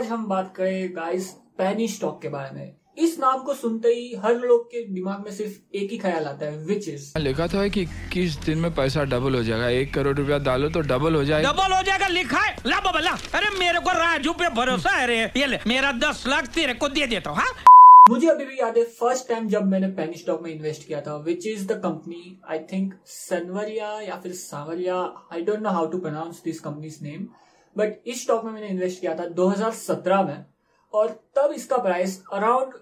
आज हम बात करें गाइस पैनी स्टॉक के बारे में। इस नाम को सुनते ही हर लोग के दिमाग में सिर्फ़ एक ही ख्याल आता है विच इज़ लिखा था कि किस दिन में पैसा डबल हो जाएगा? एक करोड़ रुपया डालो तो डबल हो जाएगा डबल हो जाएगा लिखा है। ला बाबा ला अरे मेरे को राजू पे भरोसा है रे। ये ले मेरा दस लाख तेरे को दे देता हूँ हाँ? मुझे अभी भी याद है फ़र्स्ट टाइम जब मैंने पेनी स्टॉक में इन्वेस्ट किया था which is the company I think Sanwaria या फिर Sawariya I don't know how to pronounce this company's name but इस स्टॉक में मैंने इन्वेस्ट किया था 2017 में और तब इसका प्राइस अराउंड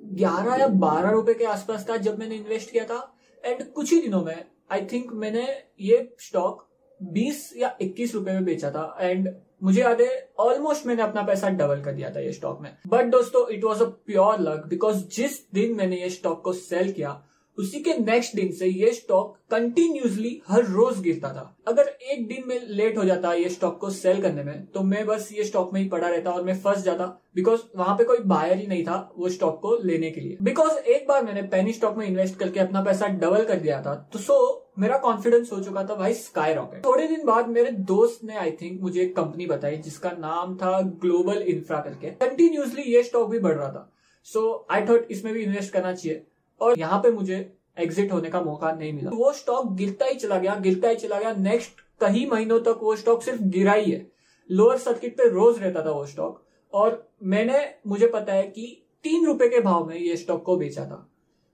11 या 12 रुपए के आसपास था जब मैंने इन्वेस्ट किया था। एंड कुछ ही दिनों में आई थिंक मैंने ये स्टॉक 20 या 21 रुपए में बेचा था। एंड मुझे याद है ऑलमोस्ट मैंने अपना पैसा डबल कर दिया था ये स्टॉक में। बट दोस्तों it was a pure luck because जिस दिन मैंने ये स्टॉक को सेल किया उसी के नेक्स्ट दिन से ये स्टॉक कंटिन्यूसली हर रोज गिरता था। अगर एक दिन में लेट हो जाता ये स्टॉक को सेल करने में तो मैं बस ये स्टॉक में ही पड़ा रहता और मैं फंस जाता बिकॉज़ वहाँ पे कोई बायर ही नहीं था वो स्टॉक को लेने के लिए। बिकॉज़ एक बार मैंने पेनी स्टॉक में इन्वेस्ट करके अपना पैसा डबल कर दिया था तो सो मेरा कॉन्फिडेंस हो चुका था भाई स्काई रॉकेट थोड़े दिन बाद मेरे दोस्त ने आई थिंक मुझे एक कंपनी बताई जिसका नाम था ग्लोबल इंफ्रा करके। कंटिन्यूसली ये स्टॉक भी बढ़ रहा था। सो आई थॉट इसमें भी इन्वेस्ट करना चाहिए। और यहाँ पे मुझे एग्जिट होने का मौका नहीं मिला। वो स्टॉक गिरता ही चला गया, गिरता ही चला गया। नेक्स्ट कई महीनों तक वो स्टॉक सिर्फ़ गिरा ही है। लोअर सर्किट पे रोज रहता था वो स्टॉक और मैंने, मुझे पता है कि तीन रुपए के भाव में ये स्टॉक को बेचा था।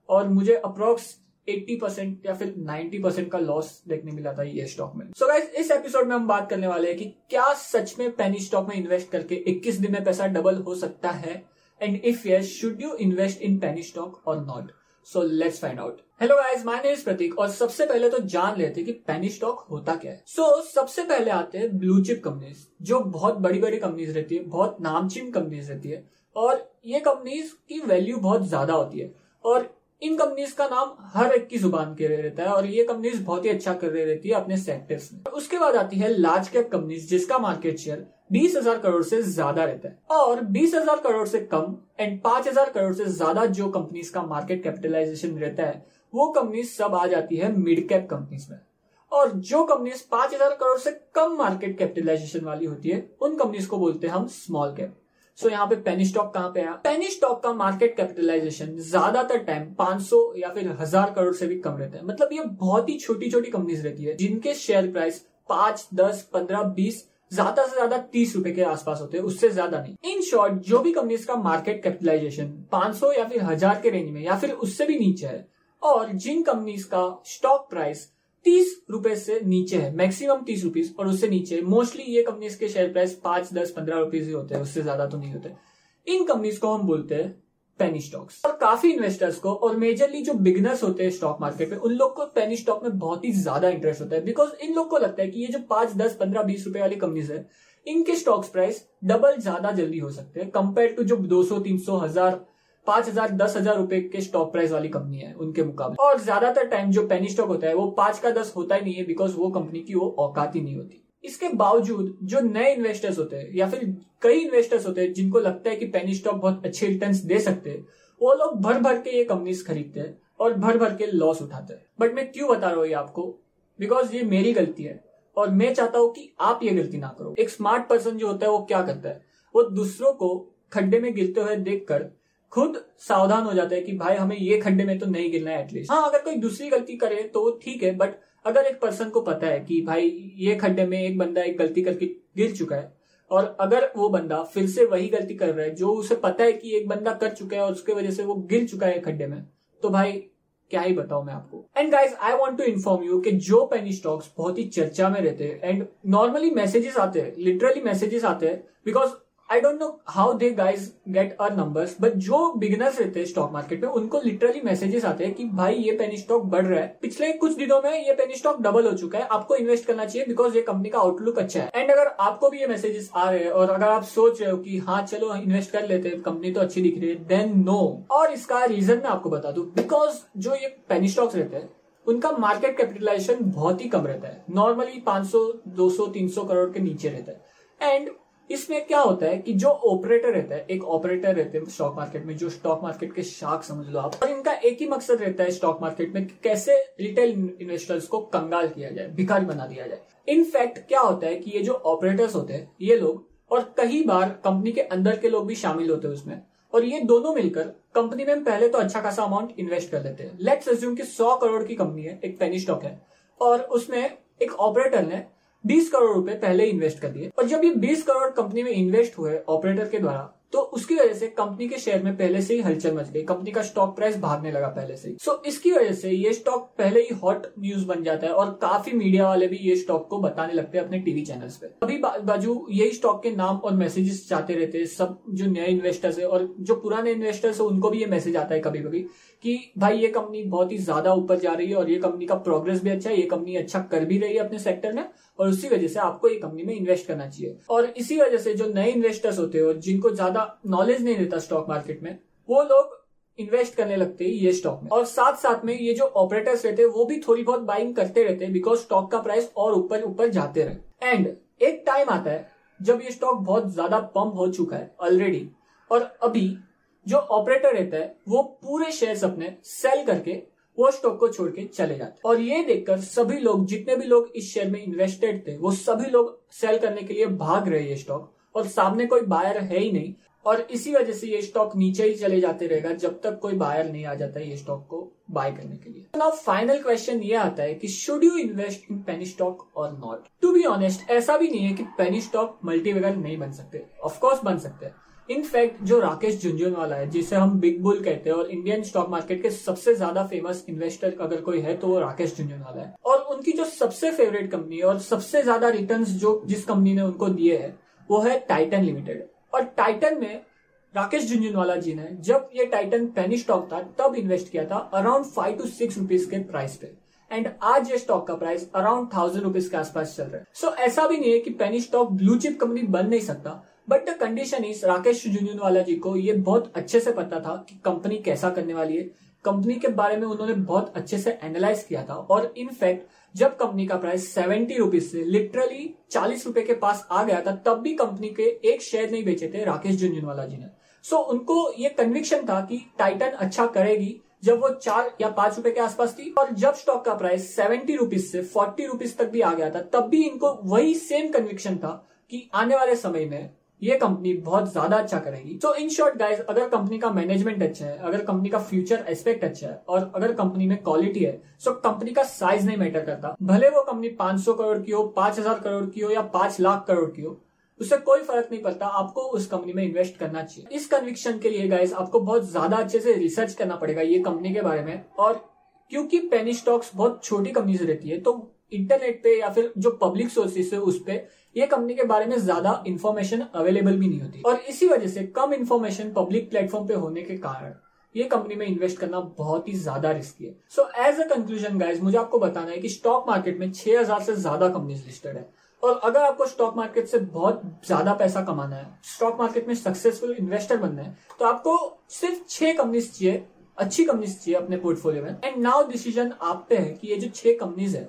और मुझे अप्रोक्स 80 परसेंट या फिर 90 परसेंट का लॉस देखने मिला था ये स्टॉक में। सो so गाइस इस एपिसोड में हम बात करने वाले हैं कि क्या सच में पेनी स्टॉक में इन्वेस्ट करके 21 दिन में पैसा डबल हो सकता है? And if yes should you invest in penny stock और not so let's find out hello guys my name is Prateek और सबसे पहले तो जान लेते कि पेनी स्टॉक होता क्या है। सो so, सबसे पहले आते हैं ब्लू चिप कंपनीज़ जो बहुत बड़ी बड़ी कंपनीज़ रहती है बहुत नामचीन कंपनीज़ रहती है। और ये कंपनीज़ की वैल्यू बहुत ज़्यादा होती है। और इन कंपनीज़ का नाम हर एक की ज़ुबान के रहता है और ये कंपनीज़ बहुत ही अच्छा कर रही रहती है अपने सेक्टर्स में। उसके बाद आती है लार्ज कैप कंपनीज़ जिसका मार्केट शेयर बीस हज़ार करोड़ से ज़्यादा रहता है। और बीस हज़ार करोड़ से कम एंड पाँच हज़ार करोड़ से ज़्यादा जो कंपनीज़ का मार्केट कैपिटलाइजेशन रहता है, वो कंपनीज़ सब आ जाती है मिड कैप कंपनीज़ में। और जो कंपनीज़ पाँच हज़ार करोड़ से कम मार्केट कैपिटलाइजेशन वाली होती है, उन कंपनीज़ को बोलते हैं हम स्मॉल कैप सो so, यहाँ पे पेनी स्टॉक कहाँ पे आया पेनी स्टॉक का मार्केट कैपिटलाइजेशन ज़्यादातर टाइम 500 या फिर हज़ार करोड़ से भी कम रहता है। मतलब ये बहुत ही छोटी छोटी कंपनीज़ रहती है जिनके शेयर प्राइस पाँच दस पंद्रह बीस ज़्यादा से ज़्यादा तीस रुपए के आसपास होते हैं उससे ज़्यादा नहीं। इन शॉर्ट जो भी कंपनीज़ का मार्केट कैपिटलाइजेशन 500 या फिर हज़ार के रेंज में या फिर उससे भी नीचे है और जिन कंपनीज़ का स्टॉक प्राइस तीस रुपए से नीचे है मैक्सिमम तीस रुपीज़ और उससे नीचे मोस्टली ये कंपनीज़ के शेयर प्राइस पाँच, दस, पंद्रह रुपीज़ ही होते हैं, उससे ज़्यादा तो नहीं होते। इन कंपनीज़ को हम बोलते हैं पेनी स्टॉक्स और काफ़ी इन्वेस्टर्स को और मेजरली जो बिगनर्स होते हैं स्टॉक मार्केट में, उन लोग को पेनी स्टॉक में बहुत ही ज़्यादा इंटरेस्ट होता है। बिकॉज़ इन लोग को लगता है कि ये जो पाँच, दस, पंद्रह, बीस रुपए वाली कंपनीज़ है, इनके स्टॉक्स प्राइस डबल ज़्यादा जल्दी हो सकते हैं। कंपेयर टू जो दो सौ, तीन सौ, हज़ार पाँच हज़ार, दस हज़ार रुपए के स्टॉक प्राइस वाली कंपनी है, उनके मुकाबले। और ज़्यादातर टाइम जो पेनी स्टॉक होता है, वो पाँच का दस होता ही नहीं है बिकॉज़ वो कंपनी की वो औकात ही नहीं होती। इसके बावजूद जो नए इन्वेस्टर्स होते हैं, या फिर कई इन्वेस्टर्स होते हैं, जिनको लगता है कि पेनी स्टॉक बहुत अच्छे रिटर्न दे सकते हैं, वो लोग भर भर के ये कंपनीज़ खरीदते हैं और भर भर के लॉस उठाते हैं। बट मैं क्यों बता रहा हूँ ये आपको? बिकॉज़ ये मेरी गलती है। और मैं चाहता हूँ कि आप ये गलती ना करो। एक स्मार्ट पर्सन जो होता है, वो क्या करता है? वो दूसरों को खड्डे में गिरते हुए देखकर खुद सावधान हो जाता है कि भाई, हमें ये खड्डे में तो नहीं गिरना है एटलीस्ट हाँ अगर कोई दूसरी गलती करे तो ठीक है बट अगर एक पर्सन को पता है कि भाई, ये खड्डे में एक बंदा एक गलती करके गिर चुका है, और अगर वो बंदा फिर से वही गलती कर रहा है जो उसे पता है कि एक बंदा कर चुका है और उसके वजह से वो गिर चुका है खड्डे में तो भाई, क्या ही बताऊँ मैं आपको। And guys I want to inform you कि जो पेनी स्टॉक्स बहुत ही चर्चा में रहते हैं एंड नॉर्मली मैसेजेस आते हैं लिटरली मैसेजेस आते हैं because I don't know how they guys get our numbers but जो बिगिनर्स रहते हैं स्टॉक मार्केट में उनको लिटरली मैसेजेस आते हैं कि भाई ये पेनी स्टॉक बढ़ रहा है। पिछले कुछ दिनों में ये पेनी स्टॉक डबल हो चुका है। आपको इन्वेस्ट करना चाहिए बिकॉज़ ये कंपनी का आउटलुक अच्छा है। एंड अगर आपको भी ये मैसेजेस आ रहे हैं और अगर आप सोच रहे हो कि हाँ चलो इन्वेस्ट कर लेते हैं कंपनी तो अच्छी दिख रही है देन नो और इसका रीजन मैं आपको बता दू बिकॉज़ जो ये पेनी स्टॉक्स रहते हैं उनका मार्केट कैपिटलाइजेशन बहुत ही कम रहता है। नॉर्मली 500, 200, 300 करोड़ के नीचे रहता है। एंड इसमें क्या होता है कि जो ऑपरेटर रहता है, एक ऑपरेटर रहते हैं स्टॉक मार्केट में, जो स्टॉक मार्केट के शाख समझ लो आप, और इनका एक ही मकसद रहता है स्टॉक मार्केट में कि कैसे रिटेल इन्वेस्टर्स को कंगाल किया जाए, भिखारी बना दिया जाए। इनफैक्ट क्या होता है कि ये जो ऑपरेटर्स होते हैं, ये लोग, और कई बार कंपनी के अंदर के लोग भी शामिल होते हैं उसमें, और ये दोनों मिलकर कंपनी में पहले तो अच्छा खासा अमाउंट इन्वेस्ट कर लेते हैं। लेट्स अज्यूम कि 100 करोड़ की कंपनी है, एक पेनी स्टॉक है, और उसमें एक ऑपरेटर ने 20 करोड़ रुपए पहले इन्वेस्ट कर दिए। और जब ये 20 करोड़ कंपनी में इन्वेस्ट हुए ऑपरेटर के द्वारा तो उसकी वजह से कंपनी के शेयर में पहले से ही हलचल मच गई। कंपनी का स्टॉक प्राइस भागने लगा पहले से सो so, इसकी वजह से ये स्टॉक पहले ही हॉट न्यूज़ बन जाता है और काफ़ी मीडिया वाले भी ये स्टॉक को बताने लगते हैं अपने टीवी चैनल्स पे। अभी बाजू यही स्टॉक के नाम और मैसेजेस जाते रहते हैं। सब जो नए इन्वेस्टर्स है और जो पुराने इन्वेस्टर्स है उनको भी ये मैसेज आता है कभी कभी कि भाई ये कंपनी बहुत ही ज़्यादा ऊपर जा रही है और ये कंपनी का प्रोग्रेस भी अच्छा है ये कंपनी अच्छा कर भी रही है अपने सेक्टर में और उसी वजह से आपको ये कंपनी में इन्वेस्ट करना चाहिए। और इसी वजह से जो नए इन्वेस्टर्स होते हैं और जिनको ज़्यादा नॉलेज नहीं रहता स्टॉक मार्केट में, वो लोग इन्वेस्ट करने लगते हैं ये स्टॉक में। और साथ साथ में ये जो ऑपरेटर्स रहते हैं, वो भी थोड़ी बहुत बाइंग करते रहते हैं बिकॉज़ स्टॉक का प्राइस और ऊपर ऊपर जाते रहे। एंड एक टाइम आता है, जब ये स्टॉक बहुत ज़्यादा पंप हो चुका है ऑलरेडी और अभी जो ऑपरेटर रहता है, वो पूरे शेयर्स अपने सेल करके वो स्टॉक को छोड़ के चले जाते और ये देखकर सभी लोग, जितने भी लोग इस शेयर में इन्वेस्टेड थे, वो सभी लोग सेल करने के लिए भाग रहे ये स्टॉक और सामने कोई बायर है ही नहीं। और इसी वजह से ये स्टॉक नीचे ही चले जाते रहेगा जब तक कोई बायर नहीं आ जाता ये स्टॉक को बाय करने के लिए। नाउ फाइनल क्वेश्चन ये आता है कि should you invest in penny stock or not to be honest ऐसा भी नहीं है कि पेनी स्टॉक मल्टीवेगर नहीं बन सकते। ऑफकोर्स बन सकते हैं। इनफैक्ट जो राकेश झुंझुनवाला है जिसे हम बिग बुल कहते हैं और इंडियन स्टॉक मार्केट के सबसे ज़्यादा फ़ेमस इन्वेस्टर अगर कोई है तो वो राकेश झुंझुनवाला है। और उनकी जो सबसे फेवरेट कंपनी और सबसे ज़्यादा रिटर्न जो जिस कंपनी ने उनको दिए है वो है टाइटन लिमिटेड और टाइटन में राकेश झुंझुनवाला जी ने जब ये टाइटन पेनी स्टॉक था तब इन्वेस्ट किया था around five to six rupees के प्राइस पे। एंड आज ये स्टॉक का प्राइस अराउंड थाउज़ेंड रुपीज़ के आसपास चल रहा है। सो so, ऐसा भी नहीं है कि penny stock blue chip company बन नहीं सकता। But the condition is Rakesh Jhunjhunwala ji को ये बहुत अच्छे से पता था कि कंपनी कैसा करने वाली है कंपनी के बारे में उन्होंने बहुत अच्छे से एनालाइज किया था और इनफैक्ट जब कंपनी का प्राइस सेवेंटी रुपीज़ से लिटरली चालीस रुपए के पास आ गया था तब भी कंपनी के एक शेयर नहीं बेचे थे राकेश झुंझुनवाला जी ने। सो so, उनको ये कन्विक्शन था कि टाइटन अच्छा करेगी जब वो चार या पाँच रुपए के आसपास थी। और जब स्टॉक का प्राइस सेवेंटी रुपीज़ से फोर्टी रुपीज़ तक भी आ गया था तब भी इनको वही सेम कन्विक्शन था कि आने वाले समय में ये कंपनी बहुत ज़्यादा अच्छा करेगी। तो इन शॉर्ट गाइज़ अगर कंपनी का मैनेजमेंट अच्छा है, अगर कंपनी का फ्यूचर एस्पेक्ट अच्छा है, और अगर कंपनी में क्वालिटी है सो कंपनी का साइज़ नहीं मैटर करता। भले वो कंपनी 500 करोड़ की हो 5000 करोड़ की हो, या 5 लाख करोड़ की हो, उससे कोई फ़र्क नहीं पड़ता। आपको उस कंपनी में इन्वेस्ट करना चाहिए। इस कन्विक्शन के लिए गाइज़ आपको बहुत ज़्यादा अच्छे से रिसर्च करना पड़ेगा ये कंपनी के बारे में। और क्योंकि पेनी स्टॉक्स बहुत छोटी कंपनी से रहती है तो इंटरनेट पे या फिर जो पब्लिक सोर्सेस है उस पर ये कंपनी के बारे में ज़्यादा इन्फॉर्मेशन अवेलेबल भी नहीं होती। और इसी वजह से कम इन्फॉर्मेशन पब्लिक प्लेटफॉर्म पे होने के कारण ये कंपनी में इन्वेस्ट करना बहुत ही ज़्यादा रिस्की है। So as a conclusion guys मुझे आपको बताना है कि स्टॉक मार्केट में 6000 से ज़्यादा कंपनीज़ लिस्टेड है। और अगर आपको स्टॉक मार्केट से बहुत ज़्यादा पैसा कमाना है स्टॉक मार्केट में सक्सेसफुल इन्वेस्टर बनना है तो आपको सिर्फ़ छह कंपनीज़ चाहिए, अच्छी कंपनीज़ चाहिए अपने पोर्टफोलियो में। एंड नाउ डिसीज़न आप पे है कि ये जो छह कंपनीज़ है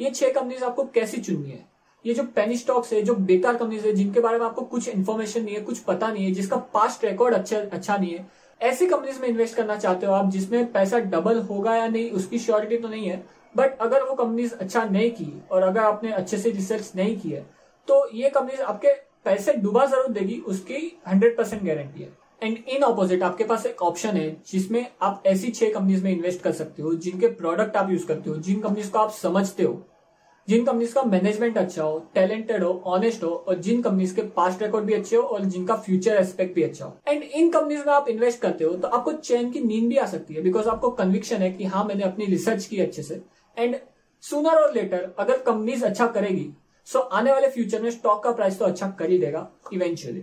ये छह कंपनीज़ आपको कैसी चुननी है? ये जो पेनी स्टॉक्स है, जो बेकार कंपनीज़ है, जिनके बारे में आपको कुछ इन्फॉर्मेशन नहीं है, कुछ पता नहीं है, जिसका पास्ट रिकॉर्ड अच्छा अच्छा नहीं है, ऐसी कंपनीज़ में इन्वेस्ट करना चाहते हो आप, जिसमें पैसा डबल होगा या नहीं, उसकी श्योरिटी तो नहीं है बट अगर वो कंपनीज़ अच्छा नहीं की, और अगर आपने अच्छे से रिसर्च नहीं की है तो ये कंपनीज़ आपके पैसे डुबा ज़रूर देगी, उसकी हंड्रेड परसेंट गारंटी है। एंड इन ऑपोजिट आपके पास एक ऑप्शन है, जिसमें आप ऐसी छह कंपनीज़ में इन्वेस्ट कर सकते हो, जिनके प्रोडक्ट आप यूज़ करते हो, जिन कंपनीज़ को आप समझते हो, जिन कंपनीज़ का मैनेजमेंट अच्छा हो टैलेंटेड हो ऑनेस्ट हो, और जिन कंपनीज़ के पास्ट रिकॉर्ड भी अच्छे हो, और जिनका फ्यूचर एस्पेक्ट भी अच्छा हो। एंड इन कंपनीज़ में आप इन्वेस्ट करते हो तो आपको चैन की नींद भी आ सकती है बिकॉज़ आपको कन्विक्शन है कि हाँ मैंने अपनी रिसर्च की अच्छे से। एंड सुनर और लेटर अगर कंपनीज़ अच्छा करेगी सो आने वाले फ्यूचर में स्टॉक का प्राइस तो अच्छा कर ही देगा इवेंचुअली